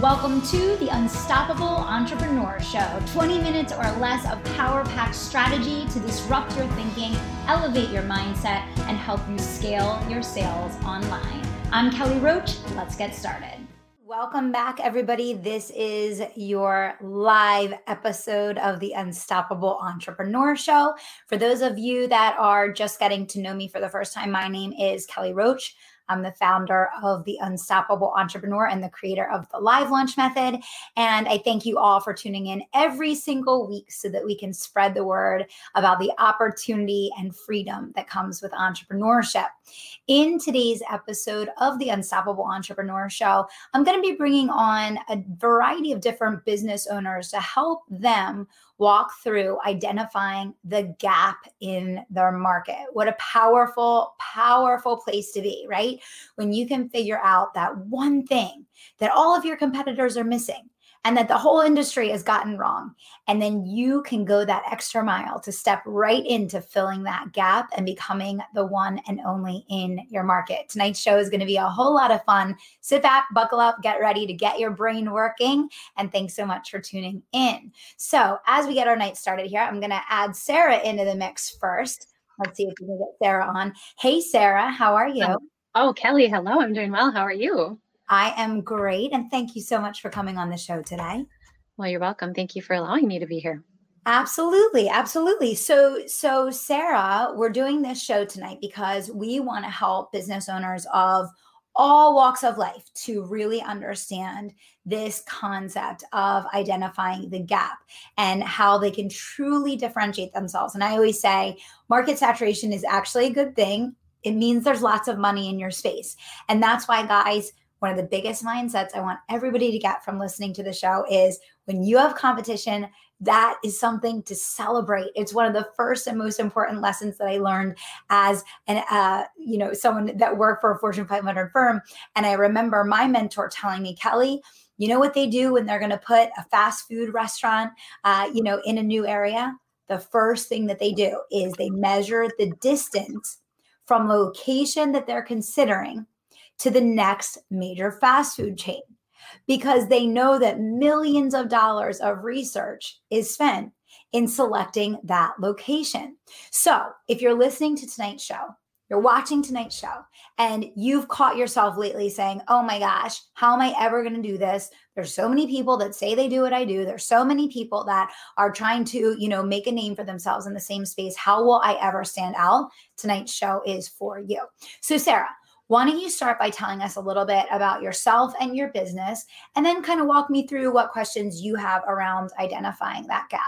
Welcome to the Unstoppable Entrepreneur Show 20 minutes or less of power packed strategy to disrupt your thinking, elevate your mindset, and help you scale your sales online. I'm Kelly Roach. Let's get started. Welcome back, everybody. This is your live episode of the Unstoppable Entrepreneur Show. For those of you that are just getting to know me for the first time, my name is Kelly Roach. I'm the founder of The Unstoppable Entrepreneur and the creator of the Live Launch Method. And I thank you all for tuning in every single week so that we can spread the word about the opportunity and freedom that comes with entrepreneurship. In today's episode of The Unstoppable Entrepreneur Show, I'm going to be bringing on a variety of different business owners to help them walk through identifying the gap in their market. What a powerful, powerful place to be, right? When you can figure out that one thing that all of your competitors are missing and that the whole industry has gotten wrong. And then you can go that extra mile to step right into filling that gap and becoming the one and only in your market. Tonight's show is going to be a whole lot of fun. Sit back, buckle up, get ready to get your brain working. And thanks so much for tuning in. So, as we get our night started here, I'm going to add Sarah into the mix first. Let's see if we can get Sarah on. Hey, Sarah, how are you? Oh, Kelly, hello. I'm doing well. How are you? I am great. And thank you so much for coming on the show today. Well, you're welcome. Thank you for allowing me to be here. Absolutely, absolutely. So so Sarah, we're doing this show tonight because we want to help business owners of all walks of life to really understand this concept of identifying the gap and how they can truly differentiate themselves. And I always say market saturation is actually a good thing. It means there's lots of money in your space. And that's why guys one of the biggest mindsets I want everybody to get from listening to the show is when you have competition, that is something to celebrate. It's one of the first and most important lessons that I learned as an, uh, you know, someone that worked for a Fortune 500 firm. And I remember my mentor telling me, Kelly, you know what they do when they're going to put a fast food restaurant, uh, you know, in a new area? The first thing that they do is they measure the distance from location that they're considering to the next major fast food chain because they know that millions of dollars of research is spent in selecting that location. So, if you're listening to tonight's show, you're watching tonight's show, and you've caught yourself lately saying, Oh my gosh, how am I ever going to do this? There's so many people that say they do what I do. There's so many people that are trying to, you know, make a name for themselves in the same space. How will I ever stand out? Tonight's show is for you. So, Sarah, why don't you start by telling us a little bit about yourself and your business, and then kind of walk me through what questions you have around identifying that gap?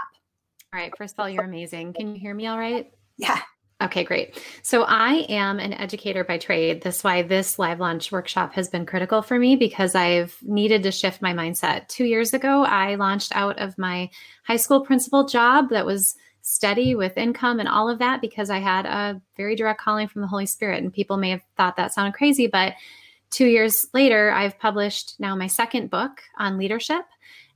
All right. First of all, you're amazing. Can you hear me all right? Yeah. Okay, great. So I am an educator by trade. That's why this live launch workshop has been critical for me because I've needed to shift my mindset. Two years ago, I launched out of my high school principal job that was steady with income and all of that because I had a very direct calling from the Holy Spirit. And people may have thought that sounded crazy, but two years later, I've published now my second book on leadership.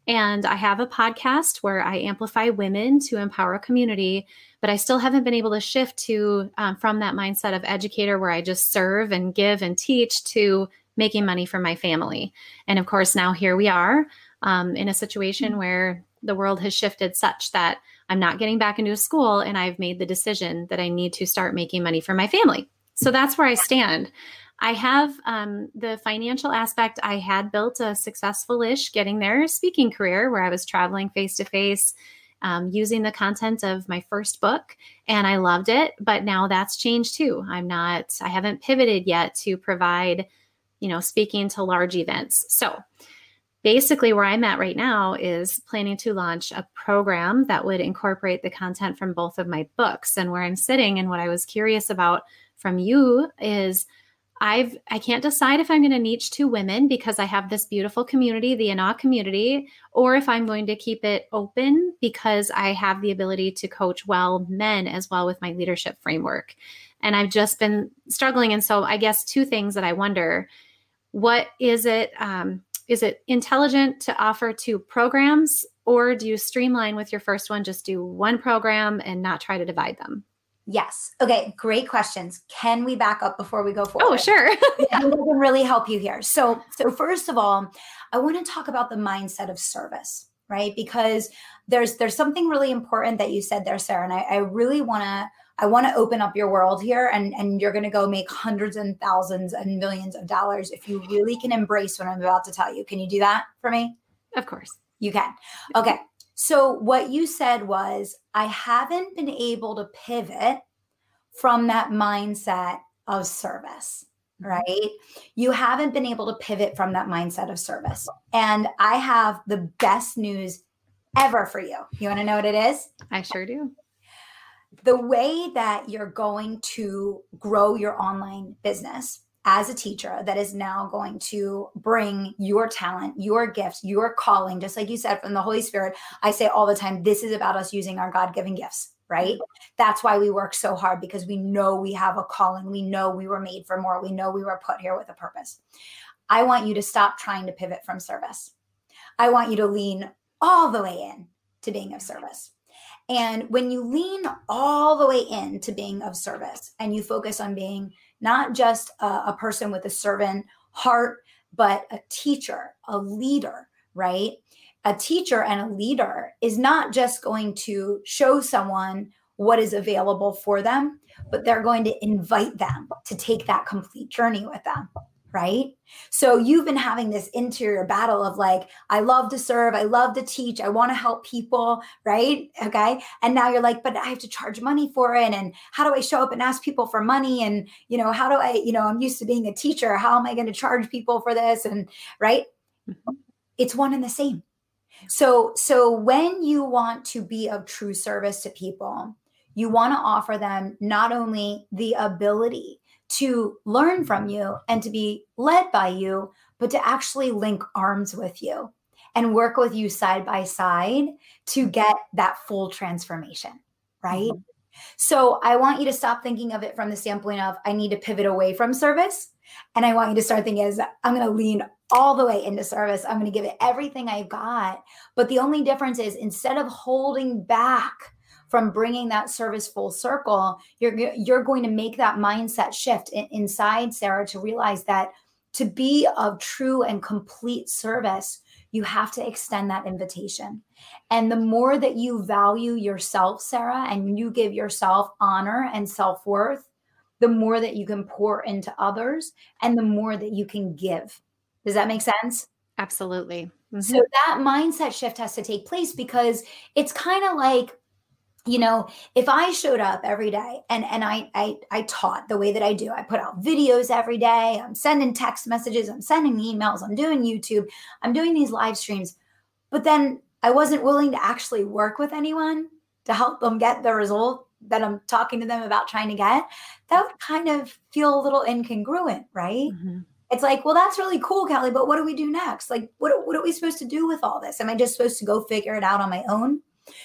And I have a podcast where I amplify women to empower a community, but I still haven't been able to shift to um, from that mindset of educator where I just serve and give and teach to making money for my family. And of course, now here we are um, in a situation mm-hmm. where the world has shifted such that I'm not getting back into a school and I've made the decision that I need to start making money for my family. So that's where I stand. I have um, the financial aspect. I had built a successful ish getting there speaking career where I was traveling face to face, using the content of my first book, and I loved it. But now that's changed too. I'm not, I haven't pivoted yet to provide, you know, speaking to large events. So, basically where I'm at right now is planning to launch a program that would incorporate the content from both of my books. And where I'm sitting and what I was curious about from you is I've I can't decide if I'm going to niche to women because I have this beautiful community, the ANA community, or if I'm going to keep it open because I have the ability to coach well men as well with my leadership framework. And I've just been struggling. And so I guess two things that I wonder what is it um, is it intelligent to offer two programs or do you streamline with your first one just do one program and not try to divide them Yes. Okay. Great questions. Can we back up before we go forward? Oh, sure. yeah. can really help you here. So, so first of all, I want to talk about the mindset of service, right? Because there's there's something really important that you said there, Sarah, and I, I really want to I want to open up your world here, and and you're going to go make hundreds and thousands and millions of dollars if you really can embrace what I'm about to tell you. Can you do that for me? Of course, you can. Okay. So, what you said was, I haven't been able to pivot from that mindset of service, mm-hmm. right? You haven't been able to pivot from that mindset of service. And I have the best news ever for you. You want to know what it is? I sure do. The way that you're going to grow your online business as a teacher that is now going to bring your talent, your gifts, your calling, just like you said from the Holy Spirit. I say all the time, this is about us using our God given gifts, right? Mm-hmm. That's why we work so hard because we know we have a calling. We know we were made for more. We know we were put here with a purpose. I want you to stop trying to pivot from service. I want you to lean all the way in to being of mm-hmm. service. And when you lean all the way in to being of service and you focus on being not just a, a person with a servant heart, but a teacher, a leader, right? A teacher and a leader is not just going to show someone what is available for them, but they're going to invite them to take that complete journey with them right? So you've been having this interior battle of like, I love to serve, I love to teach, I want to help people, right? Okay. And now you're like, but I have to charge money for it. And how do I show up and ask people for money? And, you know, how do I, you know, I'm used to being a teacher. How am I going to charge people for this? And, right? It's one and the same. So, so when you want to be of true service to people, you want to offer them not only the ability to learn from you and to be led by you, but to actually link arms with you and work with you side by side to get that full transformation, right? Mm-hmm. So I want you to stop thinking of it from the standpoint of I need to pivot away from service. And I want you to start thinking as I'm going to lean all the way into service. I'm going to give it everything I've got. But the only difference is instead of holding back from bringing that service full circle, you're you're going to make that mindset shift inside Sarah to realize that to be of true and complete service, you have to extend that invitation. And the more that you value yourself, Sarah, and you give yourself honor and self worth, the more that you can pour into others and the more that you can give. Does that make sense? Absolutely. Mm-hmm. So that mindset shift has to take place because it's kind of like you know if i showed up every day and and I, I i taught the way that i do i put out videos every day i'm sending text messages i'm sending emails i'm doing youtube i'm doing these live streams but then i wasn't willing to actually work with anyone to help them get the result that i'm talking to them about trying to get that would kind of feel a little incongruent right mm-hmm. It's like, well, that's really cool, Kelly, but what do we do next? Like, what, what are we supposed to do with all this? Am I just supposed to go figure it out on my own?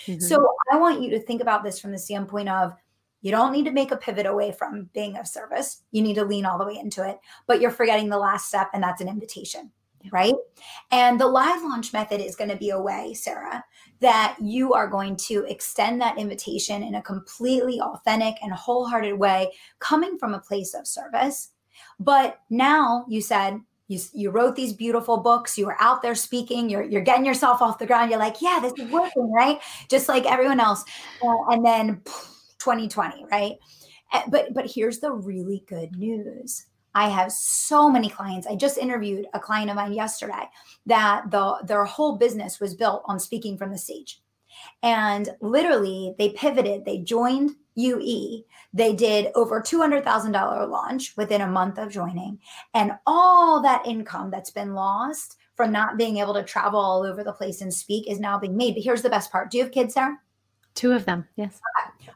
Mm-hmm. So I want you to think about this from the standpoint of you don't need to make a pivot away from being of service. You need to lean all the way into it, but you're forgetting the last step, and that's an invitation, right? And the live launch method is going to be a way, Sarah, that you are going to extend that invitation in a completely authentic and wholehearted way, coming from a place of service. But now you said, you, you wrote these beautiful books you were out there speaking you're, you're getting yourself off the ground you're like yeah this is working right just like everyone else uh, and then 2020 right eh, but but here's the really good news I have so many clients. I just interviewed a client of mine yesterday that the their whole business was built on speaking from the stage. And literally they pivoted, they joined UE. They did over $200,000 launch within a month of joining. And all that income that's been lost from not being able to travel all over the place and speak is now being made. But here's the best part. Do you have kids, Sarah? Two of them, yes.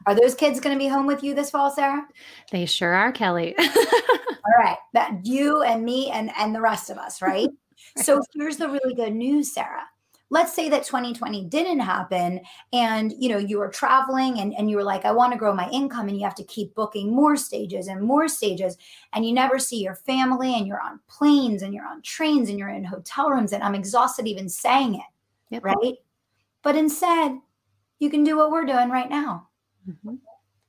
Are those kids going to be home with you this fall, Sarah? They sure are, Kelly. all right. That you and me and and the rest of us, right? right. So here's the really good news, Sarah let's say that 2020 didn't happen and you know you were traveling and, and you were like i want to grow my income and you have to keep booking more stages and more stages and you never see your family and you're on planes and you're on trains and you're in hotel rooms and i'm exhausted even saying it yep. right but instead you can do what we're doing right now mm-hmm.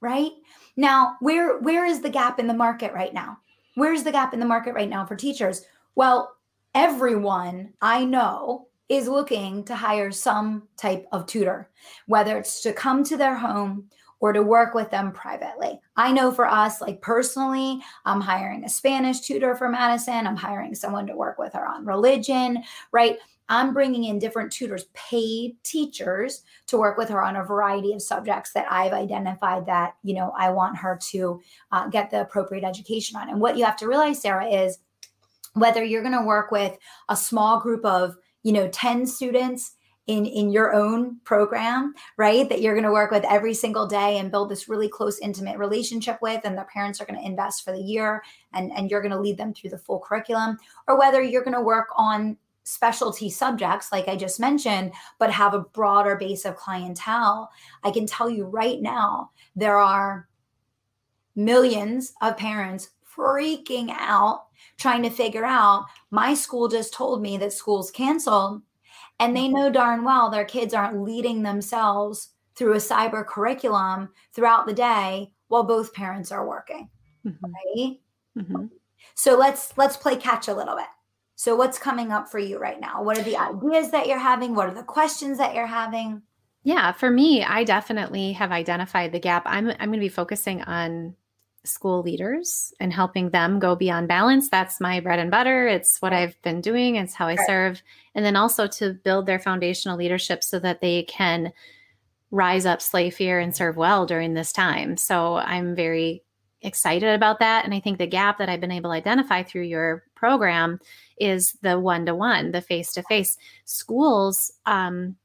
right Now, where where is the gap in the market right now? Where's the gap in the market right now for teachers? Well, everyone I know is looking to hire some type of tutor, whether it's to come to their home or to work with them privately. I know for us, like personally, I'm hiring a Spanish tutor for Madison. I'm hiring someone to work with her on religion, right? I'm bringing in different tutors, paid teachers to work with her on a variety of subjects that I've identified that, you know, I want her to uh, get the appropriate education on. And what you have to realize, Sarah, is whether you're going to work with a small group of, you know, 10 students in in your own program right that you're going to work with every single day and build this really close intimate relationship with and their parents are going to invest for the year and and you're going to lead them through the full curriculum or whether you're going to work on specialty subjects like i just mentioned but have a broader base of clientele i can tell you right now there are millions of parents freaking out trying to figure out my school just told me that school's canceled and they know darn well their kids aren't leading themselves through a cyber curriculum throughout the day while both parents are working. Mm-hmm. Right? Mm-hmm. So let's let's play catch a little bit. So what's coming up for you right now? What are the ideas that you're having? What are the questions that you're having? Yeah, for me, I definitely have identified the gap. I'm I'm going to be focusing on school leaders and helping them go beyond balance. That's my bread and butter. It's what I've been doing, it's how I serve. And then also to build their foundational leadership so that they can rise up, slay fear, and serve well during this time. So I'm very excited about that. And I think the gap that I've been able to identify through your program is the one to one, the face to face. Schools, um,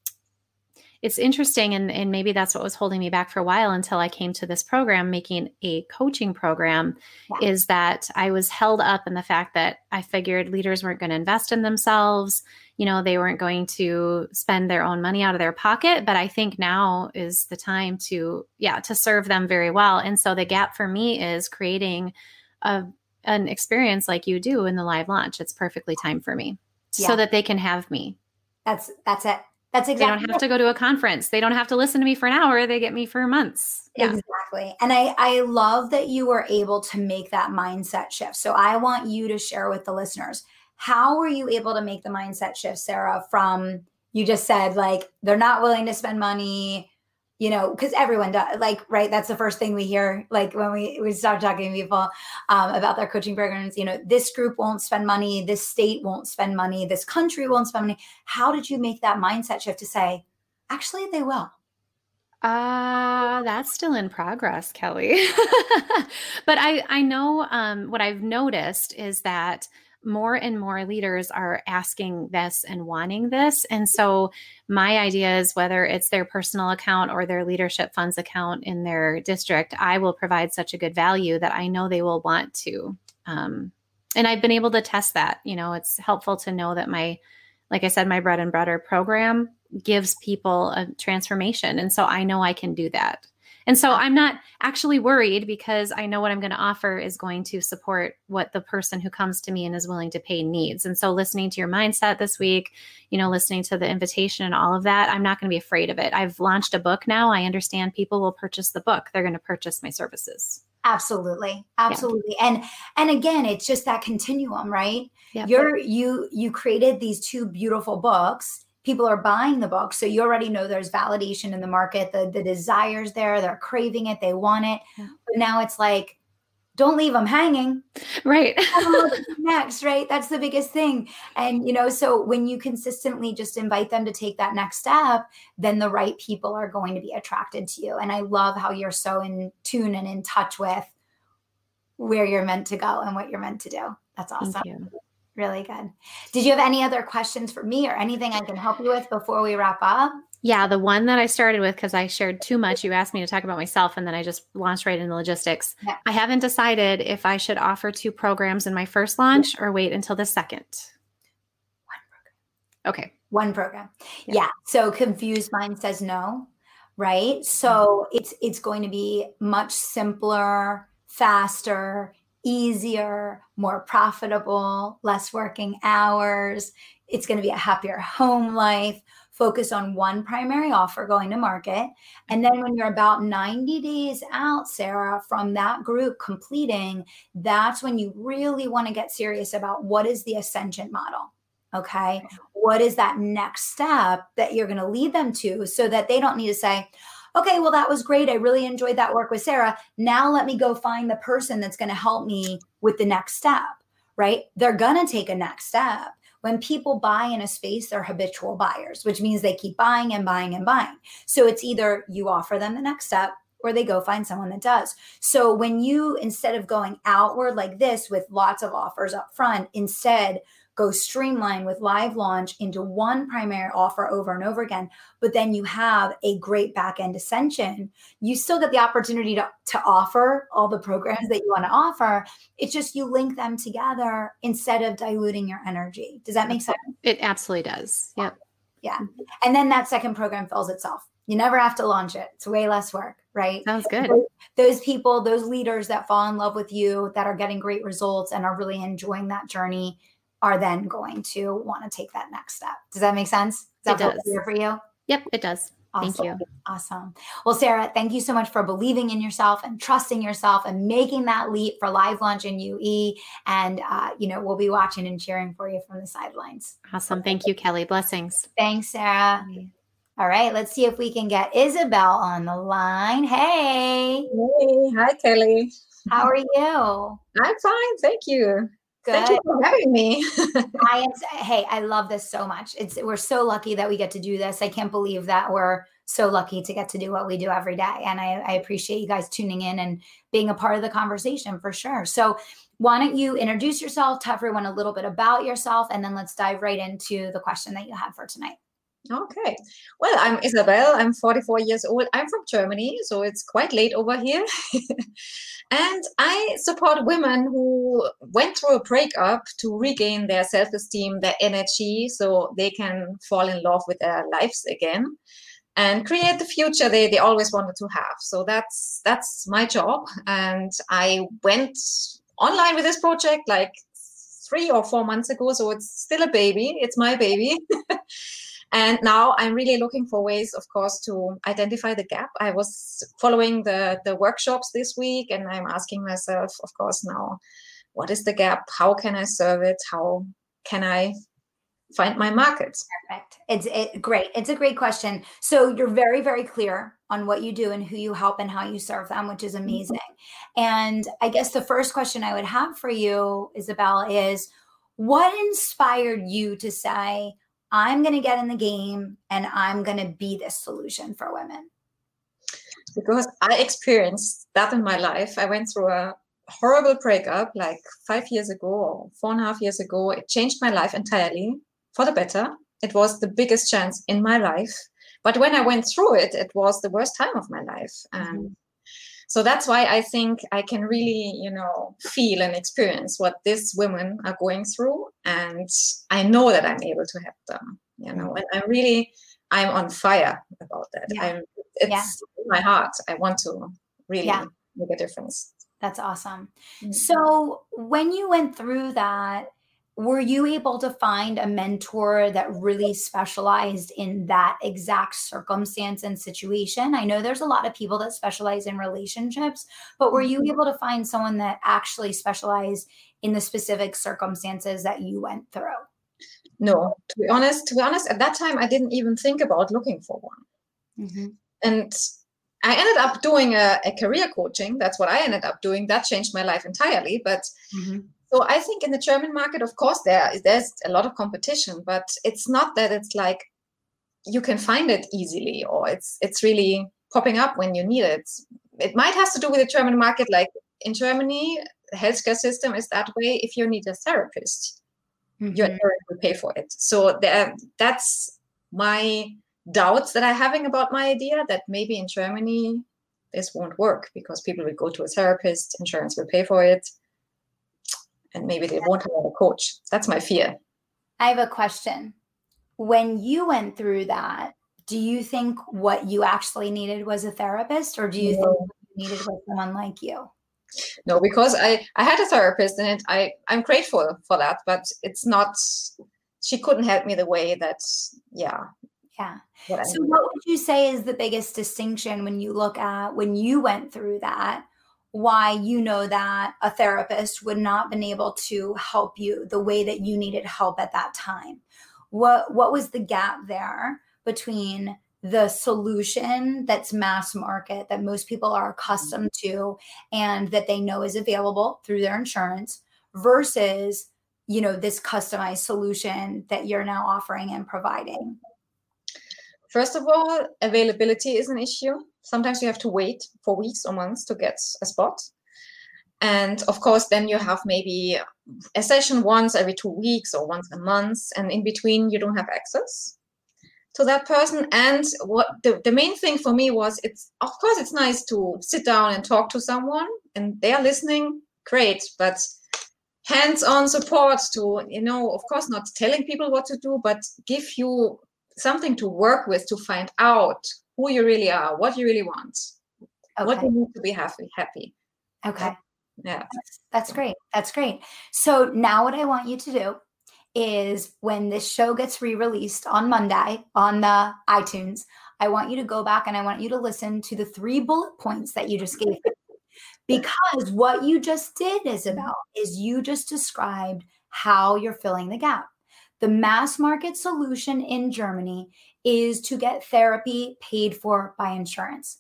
it's interesting and, and maybe that's what was holding me back for a while until i came to this program making a coaching program yeah. is that i was held up in the fact that i figured leaders weren't going to invest in themselves. You know they weren't going to spend their own money out of their pocket but i think now is the time to yeah to serve them very well. And so the gap for me is creating a an experience like you do in the live launch. It's perfectly time for me yeah. so that they can have me. That's that's it that's exactly. They don't have to go to a conference. They don't have to listen to me for an hour. They get me for months. Yeah. Exactly. And I I love that you were able to make that mindset shift. So I want you to share with the listeners how were you able to make the mindset shift, Sarah? From you just said like they're not willing to spend money you know, because everyone does, like, right? That's the first thing we hear, like, when we, we start talking to people um, about their coaching programs. You know, this group won't spend money, this state won't spend money, this country won't spend money. How did you make that mindset shift to say, actually, they will? Uh, that's still in progress, Kelly. but I, I know um, what I've noticed is that more and more leaders are asking this and wanting this. And so, my idea is whether it's their personal account or their leadership funds account in their district, I will provide such a good value that I know they will want to. Um, and I've been able to test that. You know, it's helpful to know that my, like I said, my bread and butter program gives people a transformation. And so I know I can do that. And so I'm not actually worried because I know what I'm going to offer is going to support what the person who comes to me and is willing to pay needs. And so listening to your mindset this week, you know, listening to the invitation and all of that, I'm not going to be afraid of it. I've launched a book now. I understand people will purchase the book. They're going to purchase my services. Absolutely. Absolutely. Yeah. And and again, it's just that continuum, right? Yeah. You're you you created these two beautiful books people are buying the book. So you already know there's validation in the market. The the desires there. They're craving it. They want it. Yeah. but now it's like don't leave them hanging. Right. Next right? That's the biggest thing. And you know so when you consistently just invite them to take that next step then the right people are going to be attracted to you. And i love how you're so in tune and in touch with where you're meant to go and what you're meant to do. That's awesome Really good. Did you have any other questions for me or anything I can help you with before we wrap up? Yeah, the one that I started with because I shared too much. You asked me to talk about myself, and then I just launched right into logistics. Yeah. I haven't decided if I should offer two programs in my first launch or wait until the second. One program. Okay. One program. Yeah. yeah. So confused mind says no, right? So mm-hmm. it's it's going to be much simpler, faster, easier, more profitable, less working hours. It's going to be a happier home life, focus on one primary offer going to market. And then when you're about 90 days out, Sarah, from that group completing, that's when you really want to get serious about what is the ascension model. Okay. What is that next step that you're going to lead them to so that they don't need to say, okay, well, that was great. I really enjoyed that work with Sarah. Now let me go find the person that's going to help me with the next step, right? They're going to take a next step. When people buy in a space, they're habitual buyers, which means they keep buying and buying and buying. So it's either you offer them the next step or they go find someone that does. So when you, instead of going outward like this with lots of offers up front, instead go streamline with live launch into one primary offer over and over again, but then you have a great back end ascension, you still get the opportunity to, to offer all the programs that you want to offer. It's just you link them together instead of diluting your energy. Does that make sense? It absolutely does. Yeah. Yeah. And then that second program fills itself. You never have to launch it. It's way less work, right? Sounds good. Those people, those leaders that fall in love with you, that are getting great results and are really enjoying that journey, are then going to want to take that next step. Does that make sense? Is that it does. clear for you? Yep, it does. Awesome. Thank you. Awesome. Well, Sarah, thank you so much for believing in yourself and trusting yourself and making that leap for live launch in UE. And, uh, you know, we'll be watching and cheering for you from the sidelines. Awesome. Thank you, Kelly. Blessings. Thanks, Sarah. All right, let's see if we can get Isabelle on the line. Hey. Hey, hi, Kelly. How are you? I'm fine. Thank you. Good. Thank you for having me. I am. Hey, I love this so much. It's we're so lucky that we get to do this. I can't believe that we're so lucky to get to do what we do every day, and I, I appreciate you guys tuning in and being a part of the conversation for sure. So, why don't you introduce yourself, tell everyone a little bit about yourself, and then let's dive right into the question that you had for tonight. Okay. Well, I'm Isabelle. I'm 44 years old. I'm from Germany, so it's quite late over here. and I support women who went through a breakup to regain their self esteem, their energy, so they can fall in love with their lives again and create the future they, they always wanted to have. So that's that's my job. And I went online with this project like three or four months ago. So it's still a baby. It's my baby. And now I'm really looking for ways, of course, to identify the gap. I was following the, the workshops this week and I'm asking myself, of course, now, what is the gap? How can I serve it? How can I find my market? Perfect. It's it, great. It's a great question. So you're very, very clear on what you do and who you help and how you serve them, which is Mm-hmm. amazing. And I guess the first question I would have for you, Isabelle, is what inspired you to say, I'm going to get in the game and I'm going to be this solution for women? Because I experienced that in my life. I went through a horrible breakup like five years ago or four and a half years ago. It changed my life entirely for the better. It was the biggest chance in my life. But when I went through it, it was the worst time of my life. And mm-hmm. So that's why I think I can really, you know, feel and experience what these women are going through. And I know that I'm able to help them, you know, and I'm really, I'm on fire about that. Yeah. I'm, it's Yeah. in my heart. I want to really Yeah. make a difference. That's awesome. Mm. So, when you went through that, were you able to find a mentor that really specialized in that exact circumstance and situation? I know there's a lot of people that specialize in relationships, but were you Mhm. able to find someone that actually specialized in the specific circumstances that you went through? No, to be honest, to be honest, at that time I didn't even think about looking for one. And I ended up doing a, a career coaching. That's what I ended up doing. That changed my life entirely. But so I think in the German market, of course, there there's a lot of competition, but it's not that it's like you can find it easily or it's it's really popping up when you need it. It might have to do with the German market. Like in Germany, the healthcare system is that way. If you need a therapist, your Mhm. parent will pay for it. So there, that's my doubts that I'm having about my idea that maybe in Germany this won't work because people will go to a therapist, insurance will pay for it, and maybe they won't have a coach. That's my fear. I have a question. When you went through that, do you think what you actually needed was a therapist, or do you think No. what you needed was someone like you? No, because I I had a therapist and I I'm grateful for that, but it's not. She couldn't help me the way that yeah Yeah. What so, what would you say is the biggest distinction when you look at when you went through that? Why you know that a therapist would not been able to help you the way that you needed help at that time? What what was the gap there between the solution that's mass market that most people are accustomed to and that they know is available through their insurance versus you know this customized solution that you're now offering and providing first of all availability is an issue sometimes you have to wait for weeks or months to get a spot. And of course then you have maybe a session once every two weeks or once a month and in between you don't have access to that person. And what the, the main thing for me was it's of course it's nice to sit down and talk to someone and they're listening. Great. But hands-on support to you know of course not telling people what to do but give you something to work with to find out who you really are what you really want okay. what you need to be happy happy. Okay. Yeah. That's, that's great. That's great. So now what i want you to do is when this show gets re-released on Monday on the iTunes, I want you to go back and I want you to listen to the three bullet points that you just gave. because what you just did, Isabelle, is you just described how you're filling the gap. The mass market solution in Germany is to get therapy paid for by insurance.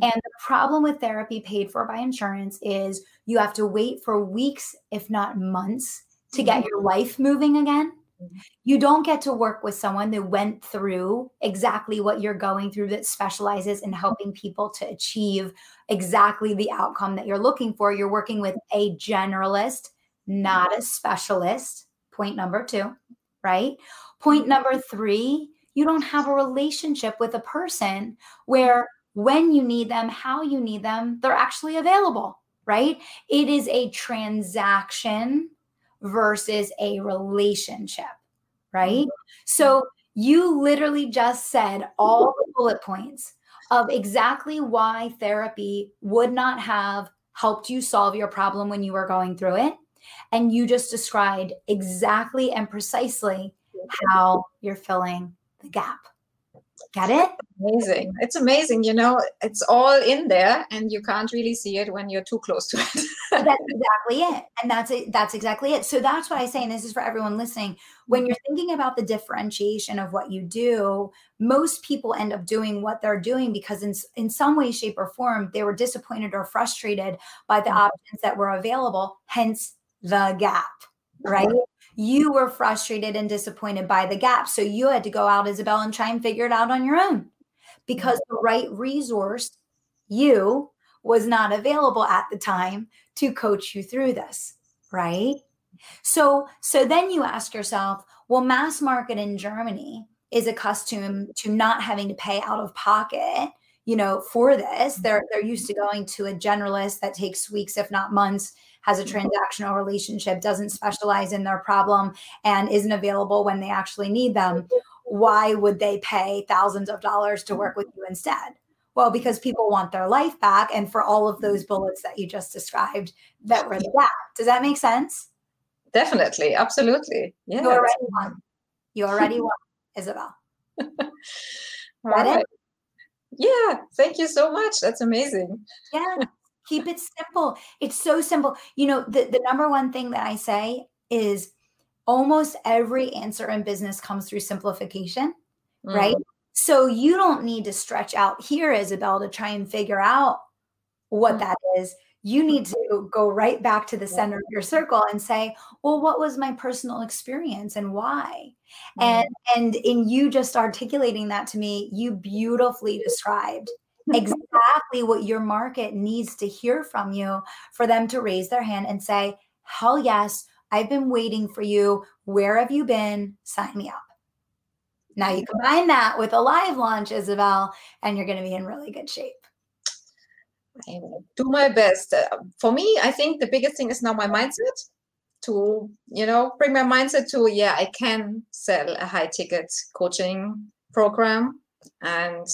And the problem with therapy paid for by insurance is you have to wait for weeks, if not months, to get mm-hmm. your life moving again. Mm-hmm. You don't get to work with someone that went through exactly what you're going through that specializes in helping people to achieve exactly the outcome that you're looking for. You're working with a generalist, not a specialist. Point number two, right? Point mm-hmm. number three, you don't have a relationship with a person mm-hmm. where when you need them, how you need them, they're actually available, right? It is a transaction versus a relationship, right? Mm-hmm. So you literally just said all the bullet points of exactly why therapy would not have helped you solve your problem when you were going through it. And you just described exactly and precisely how you're filling the gap. Get it? Amazing. It's amazing. You know, it's all in there and you can't really see it when you're too close to it. that's exactly it. And that's it. That's exactly it. So that's what I say. And this is for everyone listening. When you're thinking about the differentiation of what you do, most people end up doing what they're doing because in, in some way, shape, or form, they were disappointed or frustrated by the mm-hmm. options that were available, hence the gap, right? You were frustrated and disappointed by the gap. So you had to go out, Isabelle, and try and figure it out on your own because the right resource, you, was not available at the time to coach you through this, right? So so then you ask yourself, well, mass market in Germany is accustomed to not having to pay out of pocket you know for this mm-hmm. they're they're used to going to a generalist that takes weeks if not months has a mm-hmm. transactional relationship, doesn't specialize in their problem, and isn't available when they actually need them, why would they pay thousands of dollars to work with you instead? Well, because people want their life back, and for all of those bullets that you just described that were the gap. Does that make sense? Definitely, absolutely. Yeah, you already won. You already won, Isabelle. right. Yeah, thank you so much. That's amazing. Yeah. Keep it simple. It's so simple. You know, the, the number one thing that I say is almost every answer in business comes through simplification, mm. right? So you don't need to stretch out here, Isabelle, to try and figure out what mm. that is. You need to go right back to the center of your circle and say, well, what was my personal experience and why? Mm. And and in you just articulating that to me, you beautifully described exactly what your market needs to hear from you for them to raise their hand and say, Hell yes, I've been waiting for you. Where have you been? Sign me up. Now you combine that with a live launch, Isabelle, and you're going to be in really good shape. I do my best. Uh, for me, I think the biggest thing is now my mindset to, you know, bring my mindset to, yeah, I can sell a high ticket coaching program and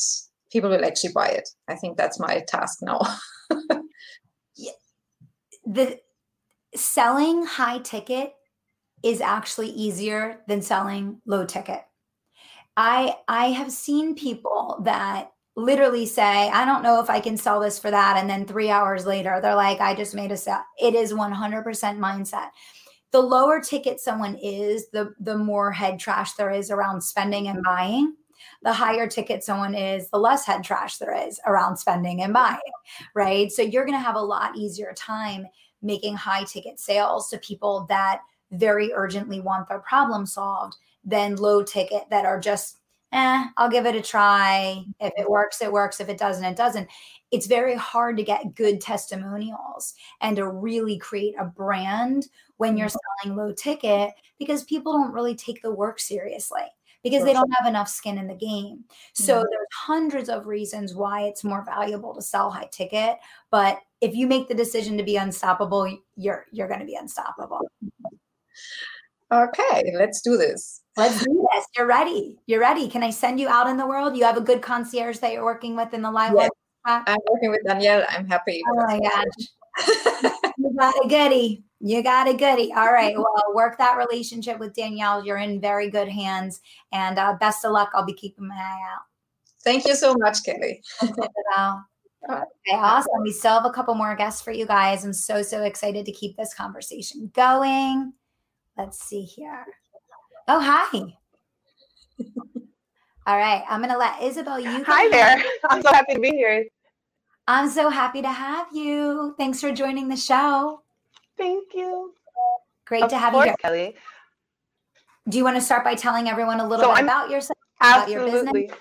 people will actually buy it. I think that's my task now. yeah. The selling high ticket is actually easier than selling low ticket. I I have seen people that literally say, I don't know if I can sell this for that. And then three hours later, they're like, I just made a sale. It is 100% mindset. The lower ticket someone is, the, the more head trash there is around spending and buying. The higher ticket someone is, the less head trash there is around spending and buying, right? So you're going to have a lot easier time making high ticket sales to people that very urgently want their problem solved than low ticket that are just eh, I'll give it a try. If it works, it works. If it doesn't, it doesn't. It's very hard to get good testimonials and to really create a brand when you're mm-hmm. selling low ticket because people don't really take the work seriously because they don't have enough skin in the game. So mm-hmm. there's hundreds of reasons why it's more valuable to sell high ticket, but if you make the decision to be unstoppable, you're you're going to be unstoppable. Okay, let's do this. Let's do this. You're ready. You're ready. Can I send you out in the world? You have a good concierge that you're working with in the live. Yes, I'm working with Danielle. I'm happy. Oh my gosh. you got a goodie. You got a goodie. All right. Well, work that relationship with Danielle. You're in very good hands. And uh, best of luck. I'll be keeping my eye out. Thank you so much, Kelly. Okay, awesome. We still have a couple more guests for you guys. I'm so, so excited to keep this conversation going. Let's see here. Oh, hi. All right. I'm going to let Isabelle, you. Hi there. I'm so happy to be here. I'm so happy to have you. Thanks for joining the show. Thank you. Great of to have course, you here. Kelly. Do you want to start by telling everyone a little so bit I'm, about yourself? Absolutely. About your business?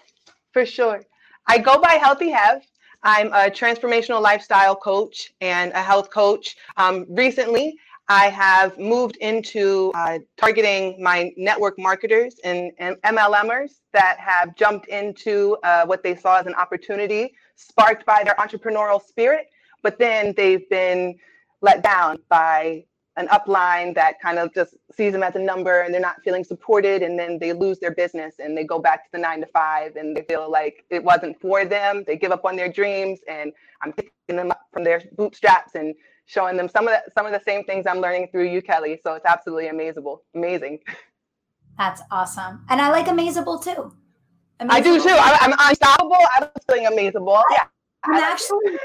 for sure. I go by Healthy Hev. I'm a transformational lifestyle coach and a health coach. Um, recently, I have moved into uh, targeting my network marketers and, and, MLMers that have jumped into uh, what they saw as an opportunity sparked by their entrepreneurial spirit, but then they've been let down by an upline that kind of just sees them as a number and they're not feeling supported and then they lose their business and they go back to the nine to five and they feel like it wasn't for them they give up on their dreams and i'm picking them up from their bootstraps and showing them some of the some of the same things I'm learning through you, Kelly. So it's absolutely amazing. Amazing. That's awesome. And I like amazable too. Amazable. I do too. I, am unstoppable. I'm feeling amazable. Yeah. I'm actually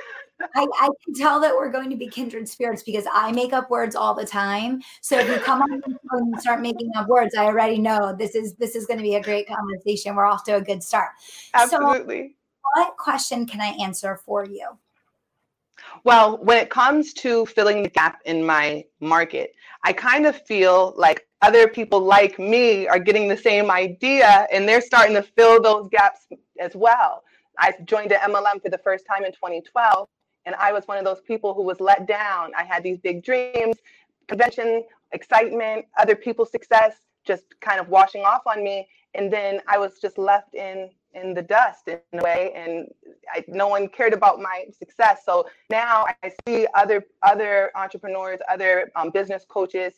I, I, can tell that we're going to be kindred spirits because I make up words all the time. So if you come on and start making up words, I already know this is this is going to be a great conversation. We're off to a good start. Absolutely. So what question can I answer for you? Well, when it comes to filling the gap in my market, I kind of feel like other people like me are getting the same idea and they're starting to fill those gaps as well. I joined the MLM for the first time in 2012, and I was one of those people who was let down. I had these big dreams, convention, excitement, other people's success just kind of washing off on me. And then I was just left in in the dust in a way and I, no one cared about my success so now i see other other entrepreneurs other um, business coaches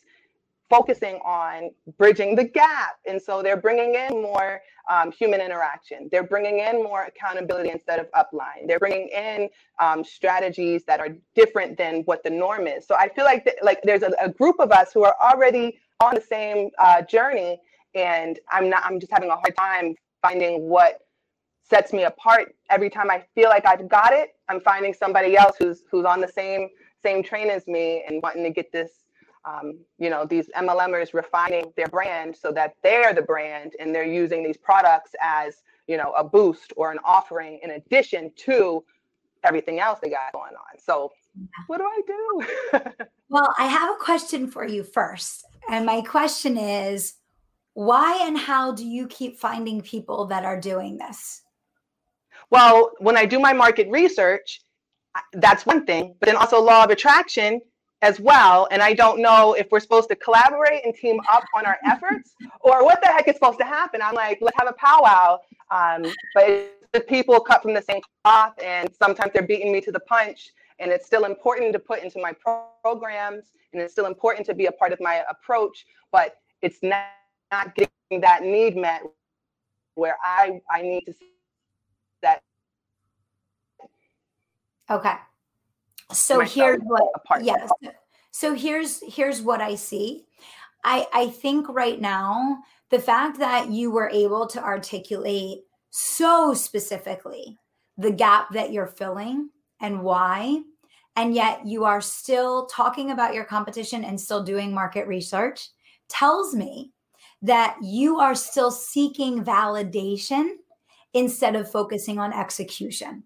focusing on bridging the gap. And so they're bringing in more um, human interaction. They're bringing in more accountability instead of upline. They're bringing in um, strategies that are different than what the norm is. So i feel like th- like there's a, a, group of us who are already on the same uh, journey and i'm not i'm just having a hard time finding what sets me apart. Every time i feel like i've got it i'm finding somebody else who's who's on the same same train as me and wanting to get this um, you know these mlmers refining their brand so that they're the brand and they're using these products as you know a boost or an offering in addition to everything else they got going on. So what do i do? Well i have a question for you first and my question is why and how do you keep finding people that are doing this? Well, when I do my market research, that's one thing, but then also law of attraction as well. And I don't know if we're supposed to collaborate and team up on our efforts or what the heck is supposed to happen. I'm like, let's have a powwow. Um, but the people cut from the same cloth, and sometimes they're beating me to the punch. And it's still important to put into my pro- programs, and it's still important to be a part of my approach, but it's not, not getting that need met where I, I need to that okay so here's what yes so here's here's what i see. I, I think right now, the fact that you were able to articulate so specifically the gap that you're filling and why, and yet you are still talking about your competition and still doing market research tells me that you are still seeking validation instead of focusing on execution.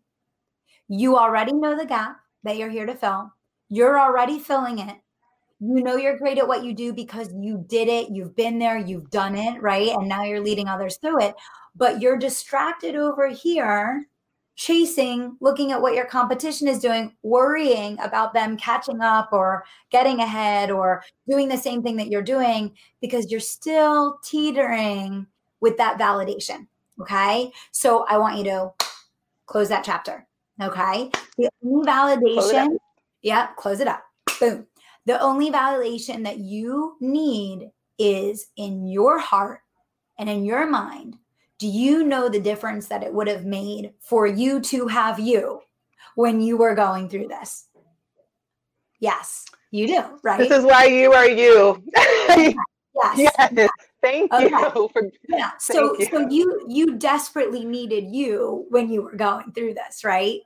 You already know the gap that you're here to fill. You're already filling it. You know you're great at what you do because you did it, you've been there, you've done it, right? And now you're leading others through it. But you're distracted over here, chasing, looking at what your competition is doing, worrying about them catching up or getting ahead or doing the same thing that you're doing because you're still teetering with that validation. Okay. So I want you to close that chapter. Okay. The only validation, yeah, close it up. Boom. The only validation that you need is in your heart and in your mind. Do you know the difference that it would have made for you to have you when you were going through this? Yes, you do, right? This is why you are you. yes. yes. Thank Okay. you for yeah so you. so you you desperately needed you when you were going through this right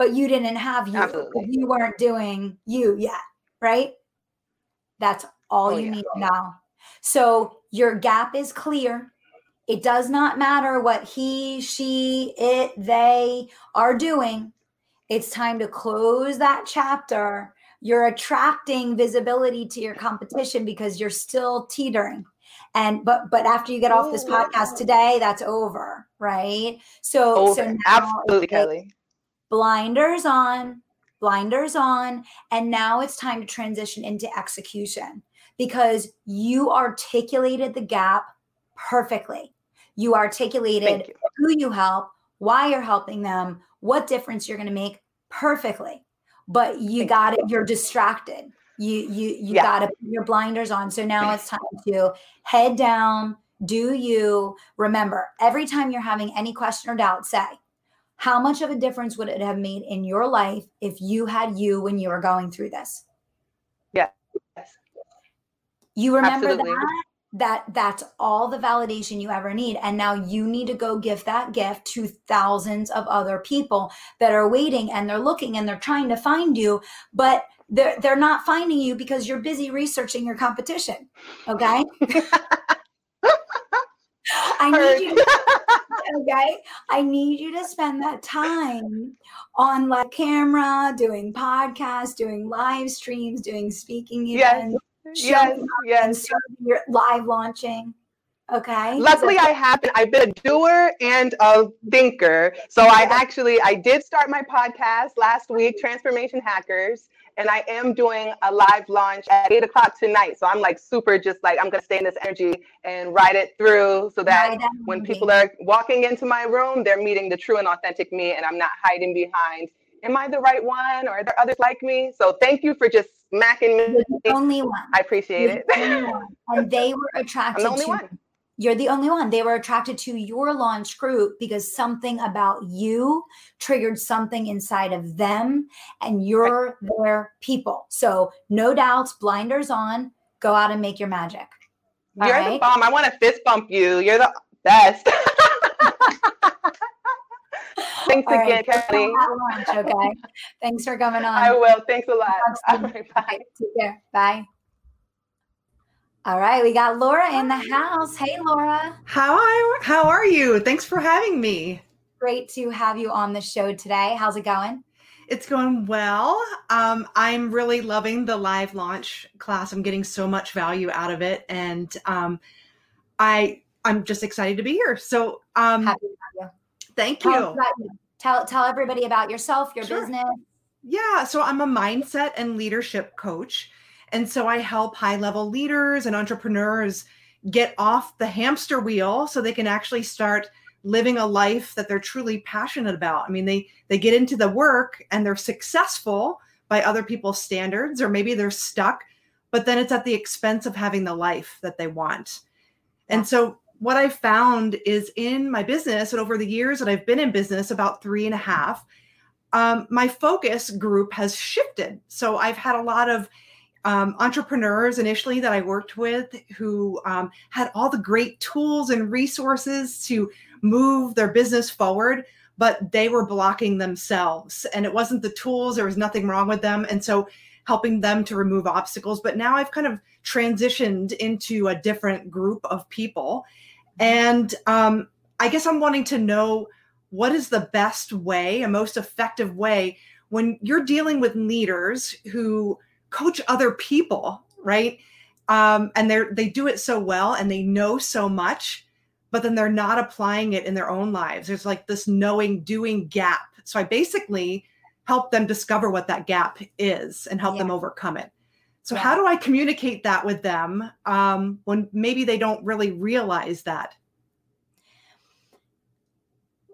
but you didn't have you. Absolutely. you weren't doing you yet right? That's all Oh, you yeah. need now so your gap is clear. It does not matter what he she it they are doing. It's time to close that chapter. You're attracting visibility to your competition because you're still teetering. And but but after you get off this oh, podcast today that's over right? So so now Absolutely, Kelly. Blinders on blinders on and now it's time to transition into execution because you articulated the gap perfectly. You articulated you. who you help why you're helping them what difference you're going to make perfectly. But you Thank got it you're distracted. You you you Yeah. got to put your blinders on. So now it's time to head down do you. Remember every time you're having any question or doubt say how much of a difference would it have made in your life if you had you when you were going through this Yes. you remember Absolutely. that that that's all the validation you ever need and now you need to go give that gift to thousands of other people that are waiting and they're looking and they're trying to find you but they're they're not finding you because you're busy researching your competition okay i need you to okay i need you to spend that time on like camera doing podcasts doing live streams doing speaking events yes, and yes. your live launching okay Luckily, I have been. I've been a doer and a thinker. So I actually I did start my podcast last week, Transformation Hackers, and I am doing a live launch at eight o'clock tonight. So I'm like super, just like I'm gonna stay in this energy and ride it through, so that Ride that when people are walking into my room, they're meeting the true and authentic me, and I'm not hiding behind. Am I the right one, or are there others like me? So thank you for just smacking me. you're the only one I appreciate You're it. the and they were attracted I'm the only to one. You're the only one they were attracted to your launch group because something about you triggered something inside of them and you're their people so no doubts blinders on go out and make your magic All You're the bomb. I want to fist bump you. You're the best. Thanks All again, right, Kelly. lunch, okay thanks for coming on I will. Thanks a lot. Right, bye. Take care. Bye. All right, we got Laura in the house. Hey, Laura. How how are you? Thanks for having me. Great to have you on the show today. How's it going? It's going well. Um, I'm really loving the live launch class. I'm getting so much value out of it, and um, I I'm just excited to be here. So um, Happy to have you. thank you. you. tell tell everybody about yourself, your Sure. business. Yeah, so I'm a mindset and leadership coach. And so I help high level leaders and entrepreneurs get off the hamster wheel so they can actually start living a life that they're truly passionate about. I mean, they they get into the work and they're successful by other people's standards or maybe they're stuck, but then it's at the expense of having the life that they want. And so what I found is in my business and over the years that I've been in business, about three and a half, um, my focus group has shifted. So I've had a lot of um, entrepreneurs initially that I worked with who um, had all the great tools and resources to move their business forward, but they were blocking themselves. And it wasn't the tools, there was nothing wrong with them. And so helping them to remove obstacles. But now I've kind of transitioned into a different group of people. And um, I guess I'm wanting to know what is the best way, a most effective way when you're dealing with leaders who coach other people, right? Um, and they they do it so well and they know so much, but then they're not applying it in their own lives. There's like this knowing doing gap. So I basically help them discover what that gap is and help yeah. them overcome it. So yeah. how do I communicate that with them um, when maybe they don't really realize that?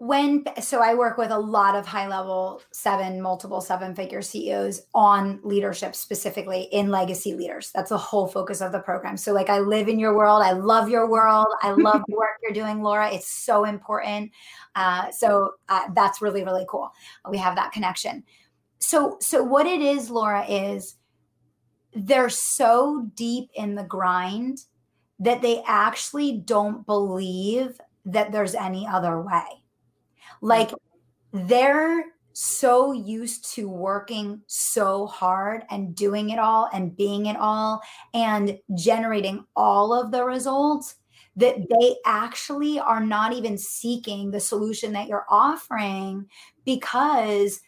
When so i work with a lot of high level seven multiple seven figure ceos on leadership specifically in legacy leaders. That's the whole focus of the program. So like i live in your world. I love your world. I love the work you're doing laura. It's so important. Uh, so uh, that's really really cool. We have that connection. So so what it is laura is they're so deep in the grind that they actually don't believe that there's any other way like they're so used to working so hard and doing it all and being it all and generating all of the results that they actually are not even seeking the solution that you're offering because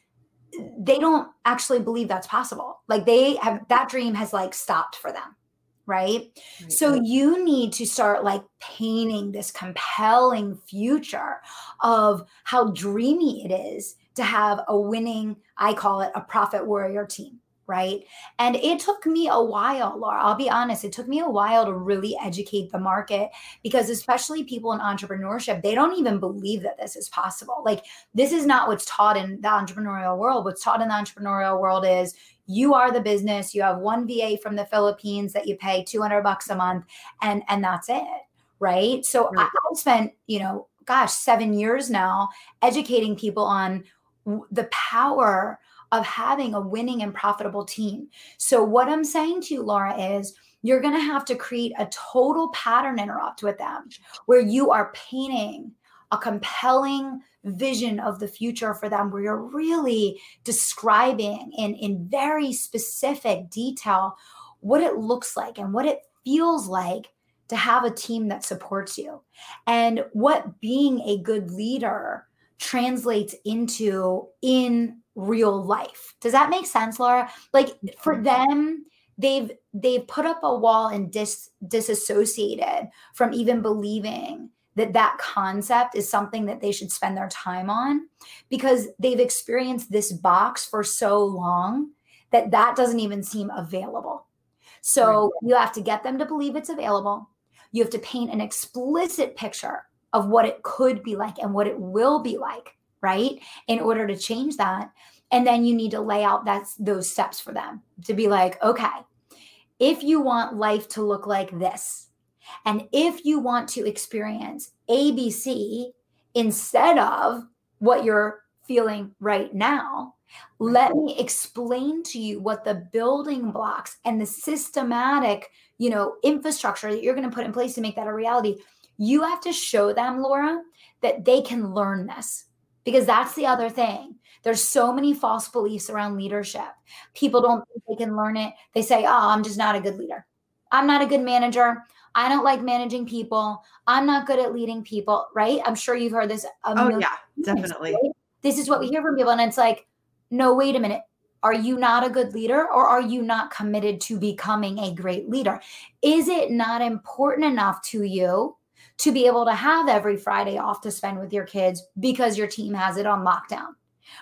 they don't actually believe that's possible. Like they have that dream has like stopped for them right? right? So you need to start like painting this compelling future of how dreamy it is to have a winning, I call it a profit warrior team. Right. And it took me a while, Laura. I'll be honest, it took me a while to really educate the market because, especially people in entrepreneurship, they don't even believe that this is possible. Like, this is not what's taught in the entrepreneurial world. What's taught in the entrepreneurial world is you are the business you have one va from the philippines that you pay 200 bucks a month and and that's it right so right. I, i've spent you know gosh seven years now educating people on the power of having a winning and profitable team so what i'm saying to you laura is you're going to have to create a total pattern interrupt with them where you are painting a compelling vision of the future for them where you're really describing in, in very specific detail what it looks like and what it feels like to have a team that supports you and what being a good leader translates into in real life. Does that make sense, Laura? Like for mm-hmm. them, they've they've put up a wall and dis disassociated from even believing that that concept is something that they should spend their time on because they've experienced this box for so long that that doesn't even seem available. So right. you have to get them to believe it's available. You have to paint an explicit picture of what it could be like and what it will be like, right? In order to change that. And then you need to lay out that's those steps for them to be like, okay, if you want life to look like this, and if you want to experience ABC instead of what you're feeling right now, let me explain to you what the building blocks and the systematic, you know, infrastructure that you're going to put in place to make that a reality. You have to show them, Laura, that they can learn this because that's the other thing. There's so many false beliefs around leadership. People don't think they can learn it. They say, "Oh, I'm just not a good leader. I'm not a good manager. I don't like managing people. I'm not good at leading people, right? I'm sure you've heard this. oh, yeah, definitely. right? This is what we hear from people. And it's like, no, wait a minute. Are you not a good leader or are you not committed to becoming a great leader? Is it not important enough to you to be able to have every Friday off to spend with your kids because your team has it on lockdown?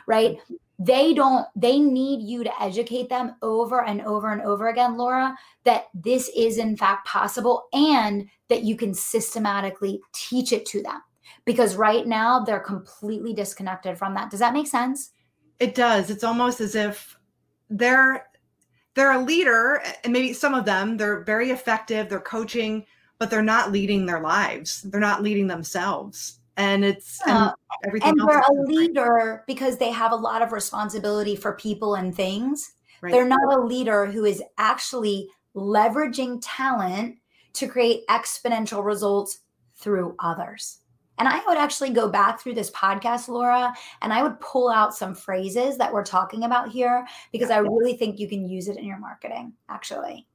Right? They don't they need you to educate them over and over and over again laura that this is in fact possible and that you can systematically teach it to them. Because right now they're completely disconnected from that. Does that make sense? It does. It's almost as if they're they're a leader and maybe some of them they're very effective they're coaching but they're not leading their lives. They're not leading themselves and it's and everything and they're a leader because they have a lot of responsibility for people and things Right. They're not a leader who is actually leveraging talent to create exponential results through others. And I would actually go back through this podcast, Laura, and I would pull out some phrases that we're talking about here because I really think you can use it in your marketing, actually.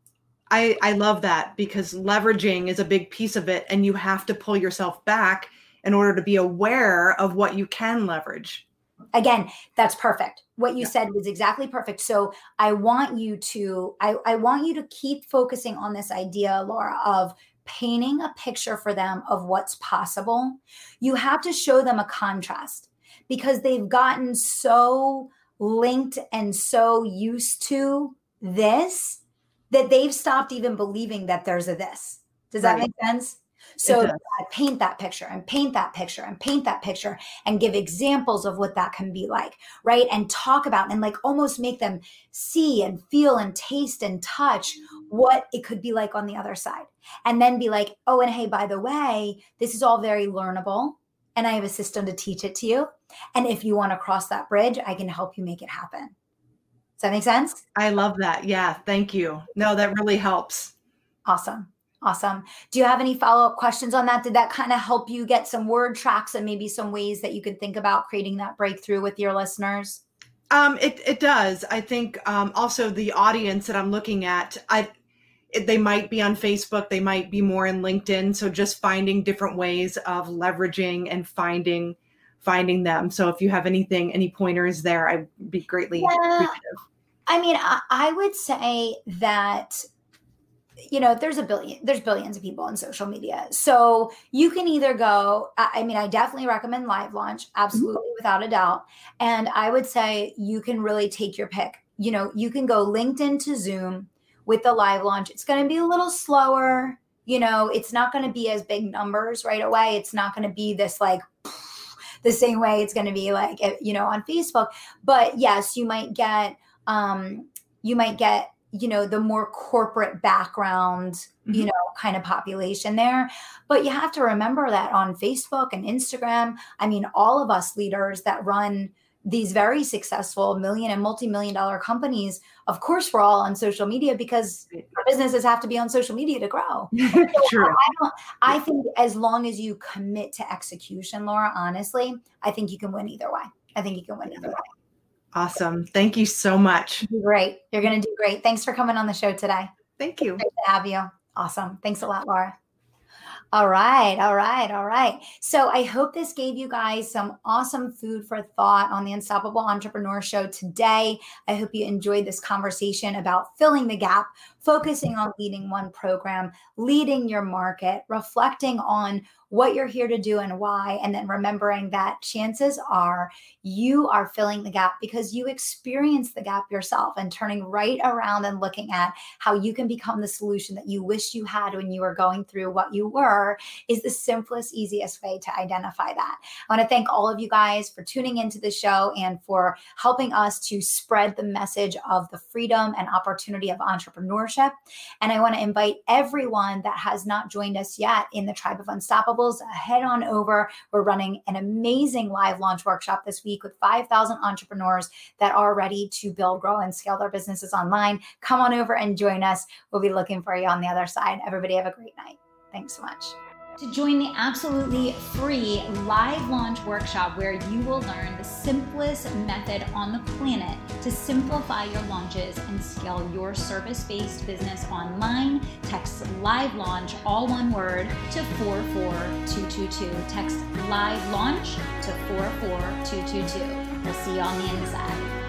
I, I love that because leveraging is a big piece of it, and you have to pull yourself back in order to be aware of what you can leverage. Again, that's perfect. What you yeah. said was exactly perfect. So I want you to, I, I want you to keep focusing on this idea, Laura, of painting a picture for them of what's possible, you have to show them a contrast because they've gotten so linked and so used to this that they've stopped even believing that there's a this. Does that right. make sense? So I paint that picture and paint that picture and paint that picture and give examples of what that can be like, right? And talk about and like almost make them see and feel and taste and touch what it could be like on the other side. And then be like, oh, and hey, by the way, this is all very learnable. And I have a system to teach it to you. And if you want to cross that bridge, I can help you make it happen. Does that make sense? I love that. Yeah. Thank you. No, that really helps. Awesome. Awesome. Do you have any follow up questions on that? Did that kind of help you get some word tracks and maybe some ways that you could think about creating that breakthrough with your listeners? Um, it, it does. I think um, also the audience that I'm looking at, I they might be on Facebook, they might be more in LinkedIn. So just finding different ways of leveraging and finding finding them. So if you have anything, any pointers there, I'd be greatly yeah. appreciative. I mean, I, I would say that you know there's a billion there's billions of people on social media. So you can either go i mean i definitely recommend live launch absolutely mm-hmm. without a doubt. And i would say you can really take your pick. You know you can go linkedin to zoom with the live launch. It's going to be a little slower. You know it's not going to be as big numbers right away. It's not going to be this like the same way it's going to be like you know on facebook. But yes you might get um you might get you know the more corporate background mm-hmm. you know kind of population there. But you have to remember that on facebook and instagram i mean all of us leaders that run these very successful million and multi-million dollar companies of course we're all on social media because our businesses have to be on social media to grow. So I, don't, I think as long as you commit to execution laura honestly i think you can win either way. I think you can win either way Awesome. Thank you so much. Great. You're going to do great. Thanks for coming on the show today. Thank you. Great to have you. Awesome. Thanks a lot, Laura. All right, all right, all right. So I hope this gave you guys some awesome food for thought on the Unstoppable Entrepreneur Show today. I hope you enjoyed this conversation about filling the gap, focusing on leading one program, leading your market, reflecting on what you're here to do and why, and then remembering that chances are you are filling the gap because you experienced the gap yourself and turning right around and looking at how you can become the solution that you wish you had when you were going through what you were is the simplest, easiest way to identify that. I want to thank all of you guys for tuning into the show and for helping us to spread the message of the freedom and opportunity of entrepreneurship. And I want to invite everyone that has not joined us yet in the Tribe of Unstoppables, uh, head on over. We're running an amazing live launch workshop this week with 5,000 entrepreneurs that are ready to build, grow, and scale their businesses online. Come on over and join us. We'll be looking for you on the other side. Everybody have a great night. Thanks so much to join the absolutely free live launch workshop where you will learn the simplest method on the planet to simplify your launches and scale your service based business online. Text live launch, all one word, to 44222. Text live launch to 44222. We'll see you on the inside.